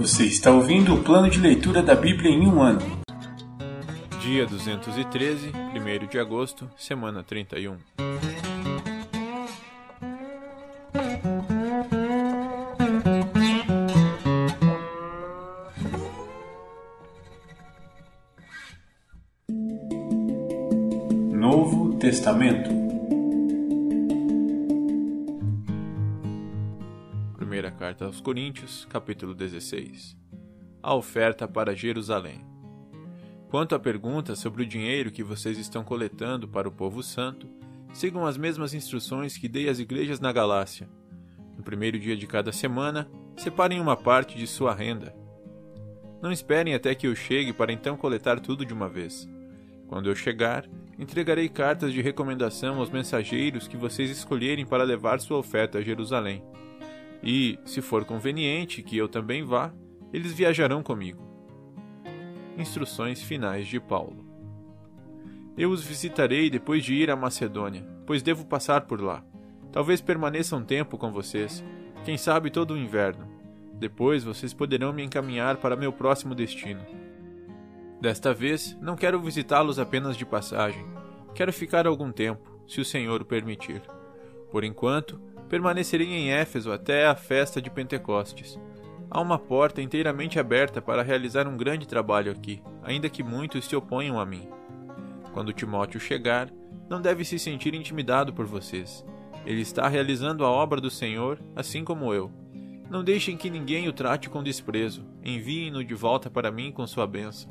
Você está ouvindo o plano de leitura da Bíblia em um ano. Dia 213, 1 de agosto, semana 31. Novo Testamento. Carta aos Coríntios, capítulo 16. A oferta para Jerusalém. Quanto à pergunta sobre o dinheiro que vocês estão coletando para o povo santo, sigam as mesmas instruções que dei às igrejas na Galácia. No primeiro dia de cada semana, separem uma parte de sua renda. Não esperem até que eu chegue para então coletar tudo de uma vez. Quando eu chegar, entregarei cartas de recomendação aos mensageiros que vocês escolherem para levar sua oferta a Jerusalém. E, se for conveniente que eu também vá, eles viajarão comigo. Instruções finais de Paulo. Eu os visitarei depois de ir à Macedônia, pois devo passar por lá. Talvez permaneça um tempo com vocês, quem sabe todo o inverno. Depois vocês poderão me encaminhar para meu próximo destino. Desta vez, não quero visitá-los apenas de passagem. Quero ficar algum tempo, se o Senhor o permitir. Por enquanto, permanecerei em Éfeso até a festa de Pentecostes. Há uma porta inteiramente aberta para realizar um grande trabalho aqui, ainda que muitos se oponham a mim. Quando Timóteo chegar, não deve se sentir intimidado por vocês. Ele está realizando a obra do Senhor, assim como eu. Não deixem que ninguém o trate com desprezo. Enviem-no de volta para mim com sua bênção.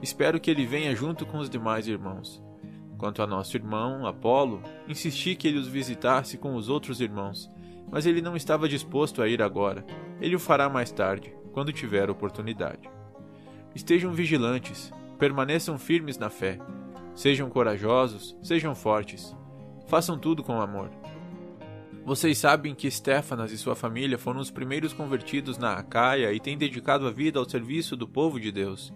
Espero que ele venha junto com os demais irmãos. Quanto a nosso irmão, Apolo, insisti que ele os visitasse com os outros irmãos, mas ele não estava disposto a ir agora. Ele o fará mais tarde, quando tiver oportunidade. Estejam vigilantes, permaneçam firmes na fé. Sejam corajosos, sejam fortes. Façam tudo com amor. Vocês sabem que Stefanas e sua família foram os primeiros convertidos na Acaia e têm dedicado a vida ao serviço do povo de Deus.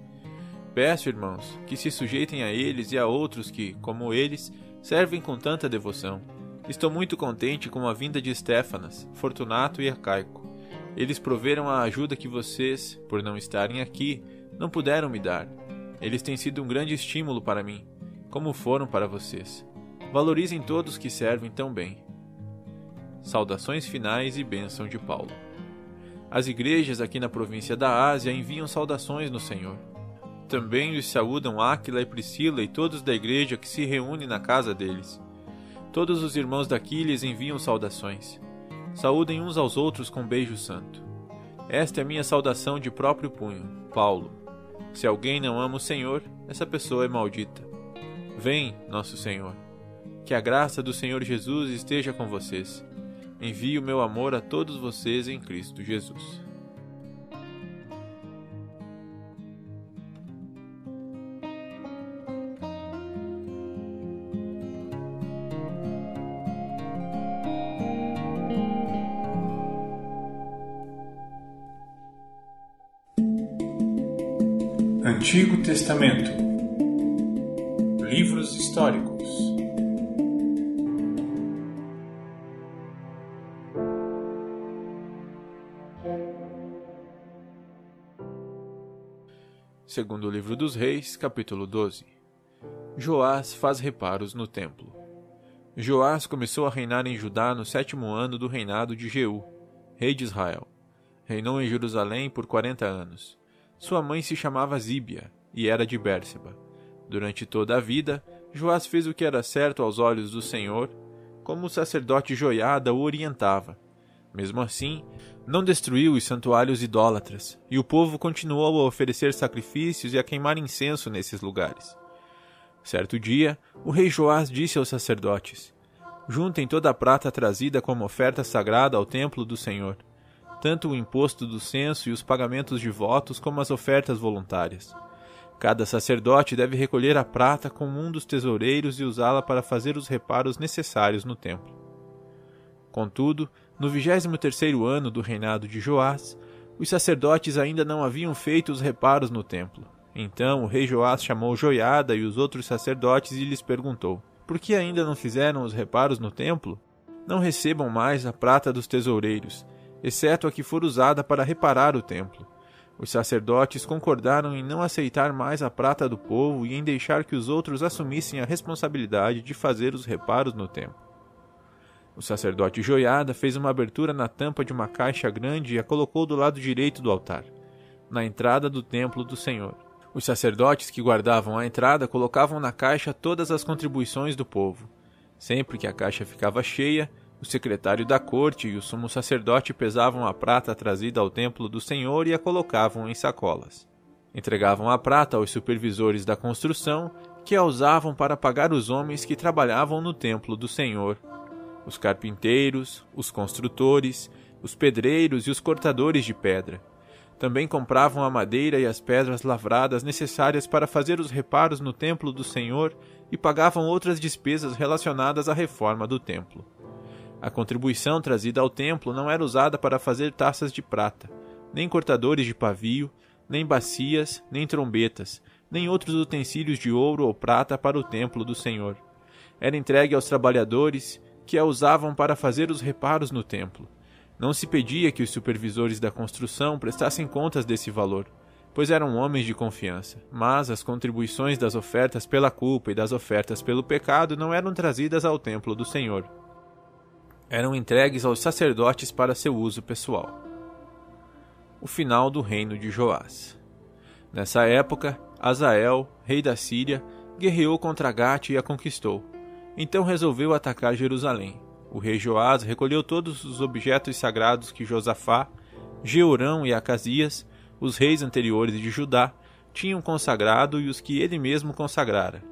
Peço, irmãos, que se sujeitem a eles e a outros que, como eles, servem com tanta devoção. Estou muito contente com a vinda de Stefanas, Fortunato e Arcaico. Eles proveram a ajuda que vocês, por não estarem aqui, não puderam me dar. Eles têm sido um grande estímulo para mim, como foram para vocês. Valorizem todos que servem tão bem. Saudações finais e bênção de Paulo. As igrejas aqui na província da Ásia enviam saudações no Senhor. Também os saúdam Áquila e Priscila e todos da igreja que se reúne na casa deles. Todos os irmãos daqui lhes enviam saudações. Saúdem uns aos outros com beijo santo. Esta é minha saudação de próprio punho, Paulo. Se alguém não ama o Senhor, essa pessoa é maldita. Vem, nosso Senhor. Que a graça do Senhor Jesus esteja com vocês. Envio meu amor a todos vocês em Cristo Jesus. Antigo Testamento Livros históricos Segundo o livro dos Reis, capítulo 12. Joás faz reparos no templo. Joás começou a reinar em Judá no sétimo ano do reinado de Jeú, rei de Israel. Reinou em Jerusalém por quarenta anos. Sua mãe se chamava Zíbia e era de Bérseba. Durante toda a vida, Joás fez o que era certo aos olhos do Senhor, como o sacerdote Joiada o orientava. Mesmo assim, não destruiu os santuários idólatras, e o povo continuou a oferecer sacrifícios e a queimar incenso nesses lugares. Certo dia, o rei Joás disse aos sacerdotes: Juntem toda a prata trazida como oferta sagrada ao templo do Senhor tanto o imposto do censo e os pagamentos de votos como as ofertas voluntárias. Cada sacerdote deve recolher a prata com um dos tesoureiros e usá-la para fazer os reparos necessários no templo. Contudo, no vigésimo terceiro ano do reinado de Joás, os sacerdotes ainda não haviam feito os reparos no templo. Então o rei Joás chamou Joiada e os outros sacerdotes e lhes perguntou: Por que ainda não fizeram os reparos no templo? Não recebam mais a prata dos tesoureiros, exceto a que for usada para reparar o templo. Os sacerdotes concordaram em não aceitar mais a prata do povo e em deixar que os outros assumissem a responsabilidade de fazer os reparos no templo. O sacerdote Joiada fez uma abertura na tampa de uma caixa grande e a colocou do lado direito do altar, na entrada do templo do Senhor. Os sacerdotes que guardavam a entrada colocavam na caixa todas as contribuições do povo. Sempre que a caixa ficava cheia, o secretário da corte e o sumo sacerdote pesavam a prata trazida ao templo do Senhor e a colocavam em sacolas. Entregavam a prata aos supervisores da construção, que a usavam para pagar os homens que trabalhavam no templo do Senhor, os carpinteiros, os construtores, os pedreiros e os cortadores de pedra. Também compravam a madeira e as pedras lavradas necessárias para fazer os reparos no templo do Senhor e pagavam outras despesas relacionadas à reforma do templo. A contribuição trazida ao templo não era usada para fazer taças de prata, nem cortadores de pavio, nem bacias, nem trombetas, nem outros utensílios de ouro ou prata para o templo do Senhor. Era entregue aos trabalhadores que a usavam para fazer os reparos no templo. Não se pedia que os supervisores da construção prestassem contas desse valor, pois eram homens de confiança, mas as contribuições das ofertas pela culpa e das ofertas pelo pecado não eram trazidas ao templo do Senhor eram entregues aos sacerdotes para seu uso pessoal. O final do reino de Joás. Nessa época, Azael, rei da Síria, guerreou contra Gate e a conquistou. Então resolveu atacar Jerusalém. O rei Joás recolheu todos os objetos sagrados que Josafá, Jeorão e Acasias, os reis anteriores de Judá, tinham consagrado e os que ele mesmo consagrara.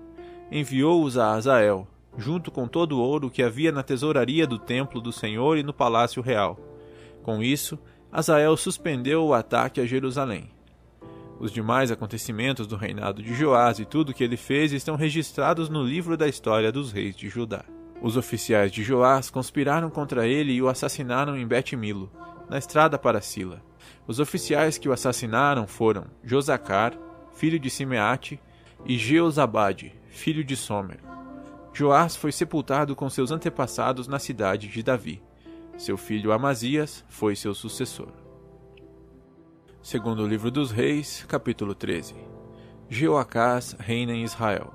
Enviou-os a Azael, junto com todo o ouro que havia na tesouraria do templo do Senhor e no palácio real. Com isso, Azael suspendeu o ataque a Jerusalém. Os demais acontecimentos do reinado de Joás e tudo o que ele fez estão registrados no livro da história dos reis de Judá. Os oficiais de Joás conspiraram contra ele e o assassinaram em Bet-Milo, na estrada para Sila. Os oficiais que o assassinaram foram Josacar, filho de Simeate, e Jeozabade, filho de Somer. Joás foi sepultado com seus antepassados na cidade de Davi. Seu filho Amazias foi seu sucessor. Segundo o livro dos Reis, capítulo 13. Jeoacás reina em Israel.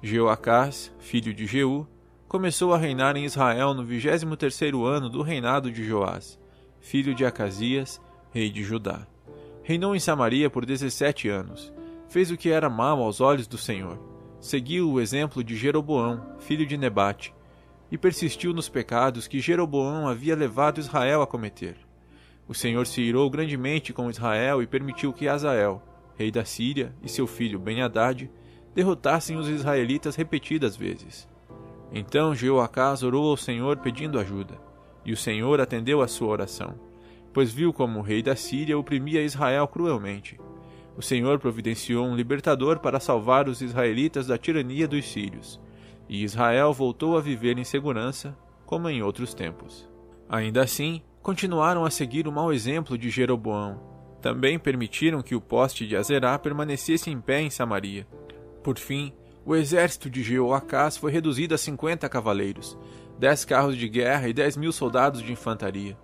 Jeoacás, filho de Jeú, começou a reinar em Israel no vigésimo terceiro ano do reinado de Joás, filho de Acasias, rei de Judá. Reinou em Samaria por dezessete anos. Fez o que era mal aos olhos do Senhor seguiu o exemplo de Jeroboão, filho de Nebate, e persistiu nos pecados que Jeroboão havia levado Israel a cometer. O Senhor se irou grandemente com Israel e permitiu que Azael, rei da Síria, e seu filho Ben-Hadad derrotassem os israelitas repetidas vezes. Então Jeoacás orou ao Senhor pedindo ajuda, e o Senhor atendeu a sua oração, pois viu como o rei da Síria oprimia Israel cruelmente o Senhor providenciou um libertador para salvar os israelitas da tirania dos sírios, e Israel voltou a viver em segurança, como em outros tempos. Ainda assim, continuaram a seguir o mau exemplo de Jeroboão. Também permitiram que o poste de Azerá permanecesse em pé em Samaria. Por fim, o exército de Jeoacás foi reduzido a cinquenta cavaleiros, dez carros de guerra e dez mil soldados de infantaria.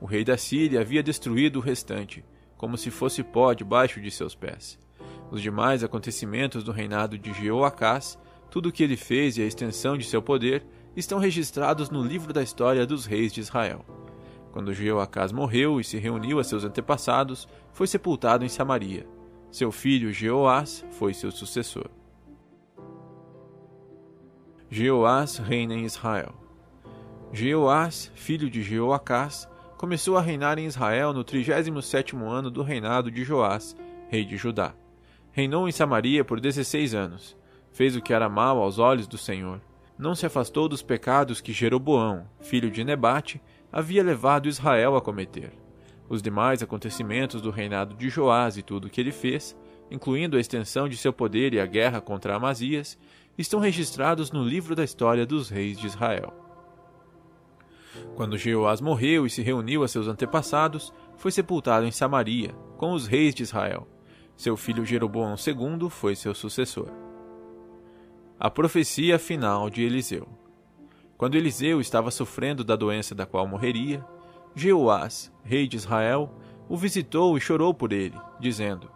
O rei da Síria havia destruído o restante, como se fosse pó debaixo de seus pés. Os demais acontecimentos do reinado de Jeoacás, tudo o que ele fez e a extensão de seu poder, estão registrados no livro da história dos reis de Israel. Quando Jeoacás morreu e se reuniu a seus antepassados, foi sepultado em Samaria. Seu filho Jeoás foi seu sucessor. Jeoás reina em Israel. Jeoás, filho de Jeoacás, começou a reinar em Israel no 37º ano do reinado de Joás, rei de Judá. Reinou em Samaria por 16 anos. Fez o que era mal aos olhos do Senhor. Não se afastou dos pecados que Jeroboão, filho de Nebate, havia levado Israel a cometer. Os demais acontecimentos do reinado de Joás e tudo o que ele fez, incluindo a extensão de seu poder e a guerra contra Amazias, estão registrados no livro da história dos reis de Israel. Quando Jeoás morreu e se reuniu a seus antepassados, foi sepultado em Samaria, com os reis de Israel. Seu filho Jeroboão II foi seu sucessor. A profecia final de Eliseu. Quando Eliseu estava sofrendo da doença da qual morreria, Jeoás, rei de Israel, o visitou e chorou por ele, dizendo: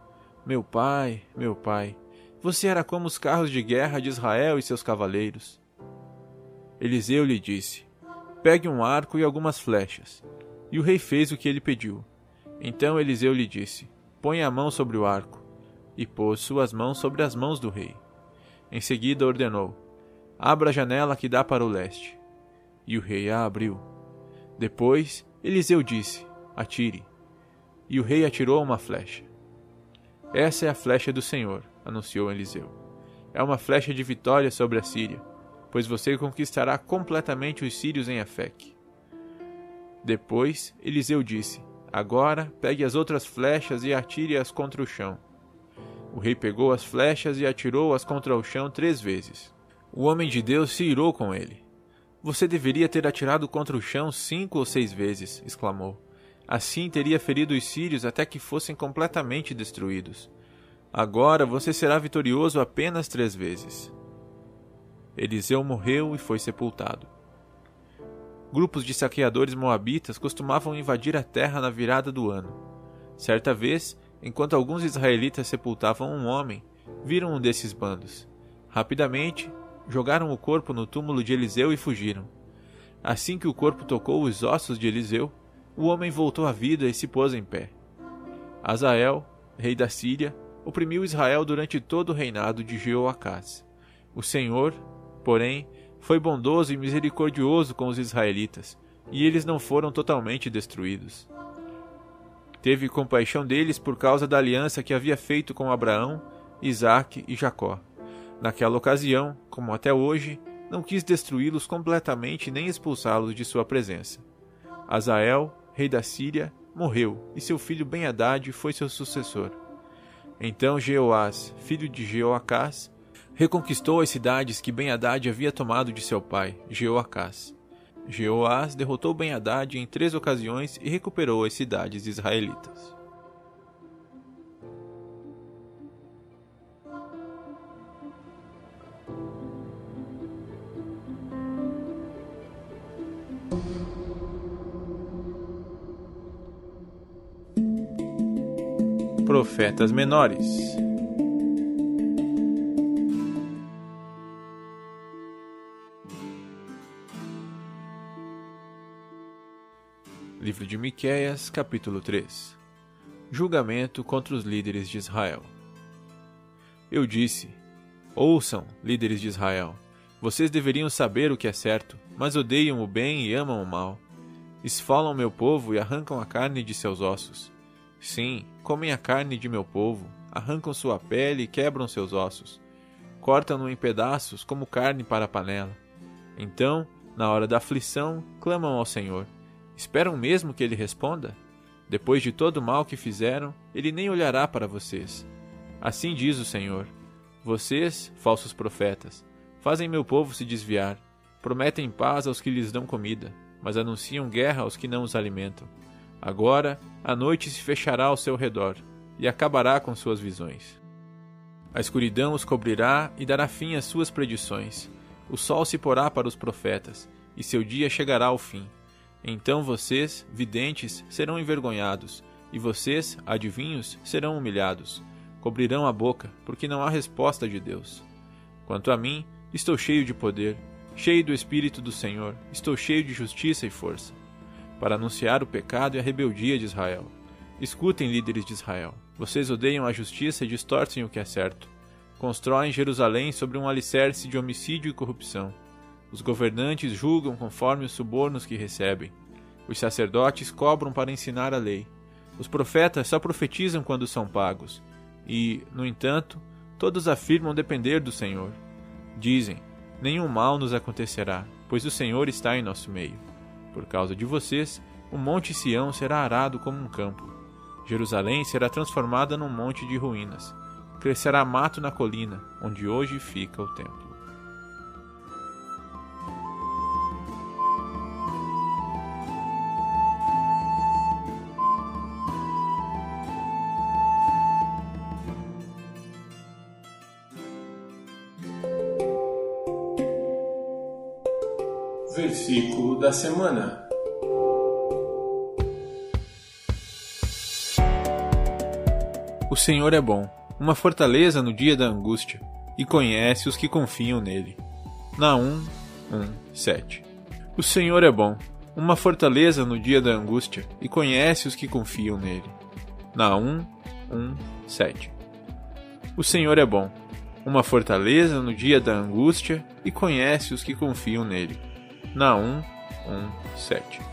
Meu pai, meu pai, você era como os carros de guerra de Israel e seus cavaleiros. Eliseu lhe disse: Pegue um arco e algumas flechas. E o rei fez o que ele pediu. Então Eliseu lhe disse: Põe a mão sobre o arco. E pôs suas mãos sobre as mãos do rei. Em seguida ordenou: Abra a janela que dá para o leste. E o rei a abriu. Depois Eliseu disse: Atire. E o rei atirou uma flecha. Essa é a flecha do Senhor, anunciou Eliseu. É uma flecha de vitória sobre a Síria pois você conquistará completamente os sírios em Afec. Depois Eliseu disse: Agora pegue as outras flechas e atire-as contra o chão. O rei pegou as flechas e atirou-as contra o chão três vezes. O homem de Deus se irou com ele. Você deveria ter atirado contra o chão cinco ou seis vezes, exclamou. Assim teria ferido os sírios até que fossem completamente destruídos. Agora você será vitorioso apenas três vezes. Eliseu morreu e foi sepultado. Grupos de saqueadores moabitas costumavam invadir a terra na virada do ano. Certa vez, enquanto alguns israelitas sepultavam um homem, viram um desses bandos. Rapidamente, jogaram o corpo no túmulo de Eliseu e fugiram. Assim que o corpo tocou os ossos de Eliseu, o homem voltou à vida e se pôs em pé. Azael, rei da Síria, oprimiu Israel durante todo o reinado de Jeoacás. O Senhor Porém, foi bondoso e misericordioso com os israelitas, e eles não foram totalmente destruídos. Teve compaixão deles por causa da aliança que havia feito com Abraão, Isaque e Jacó. Naquela ocasião, como até hoje, não quis destruí-los completamente nem expulsá-los de sua presença. Azael, rei da Síria, morreu, e seu filho Ben-Hadad foi seu sucessor. Então Jeoás, filho de Jeoacás, reconquistou as cidades que Ben-Hadad havia tomado de seu pai, Jeoacás. Jeoás derrotou Ben-Hadad em três ocasiões e recuperou as cidades israelitas. Profetas menores Livro de Miqueias, capítulo 3 Julgamento contra os líderes de Israel. Eu disse: Ouçam, líderes de Israel, vocês deveriam saber o que é certo, mas odeiam o bem e amam o mal. Esfolam meu povo e arrancam a carne de seus ossos. Sim, comem a carne de meu povo, arrancam sua pele e quebram seus ossos. Cortam-no em pedaços como carne para a panela. Então, na hora da aflição, clamam ao Senhor Esperam mesmo que ele responda? Depois de todo o mal que fizeram, ele nem olhará para vocês. Assim diz o Senhor: Vocês, falsos profetas, fazem meu povo se desviar, prometem paz aos que lhes dão comida, mas anunciam guerra aos que não os alimentam. Agora a noite se fechará ao seu redor e acabará com suas visões. A escuridão os cobrirá e dará fim às suas predições. O sol se porá para os profetas, e seu dia chegará ao fim. Então vocês, videntes, serão envergonhados, e vocês, adivinhos, serão humilhados. Cobrirão a boca, porque não há resposta de Deus. Quanto a mim, estou cheio de poder, cheio do Espírito do Senhor, estou cheio de justiça e força, para anunciar o pecado e a rebeldia de Israel. Escutem, líderes de Israel. Vocês odeiam a justiça e distorcem o que é certo. Constroem Jerusalém sobre um alicerce de homicídio e corrupção. Os governantes julgam conforme os subornos que recebem. Os sacerdotes cobram para ensinar a lei. Os profetas só profetizam quando são pagos. E, no entanto, todos afirmam depender do Senhor. Dizem: Nenhum mal nos acontecerá, pois o Senhor está em nosso meio. Por causa de vocês, o monte Sião será arado como um campo. Jerusalém será transformada num monte de ruínas. Crescerá mato na colina, onde hoje fica o templo. Semana. O Senhor é bom, uma fortaleza no dia da angústia, e conhece os que confiam nele. Naum 1, 7. O Senhor é bom, uma fortaleza no dia da angústia, e conhece os que confiam nele. Naum 1, 7. O Senhor é bom, uma fortaleza no dia da angústia, e conhece os que confiam nele. Naum 1, 7.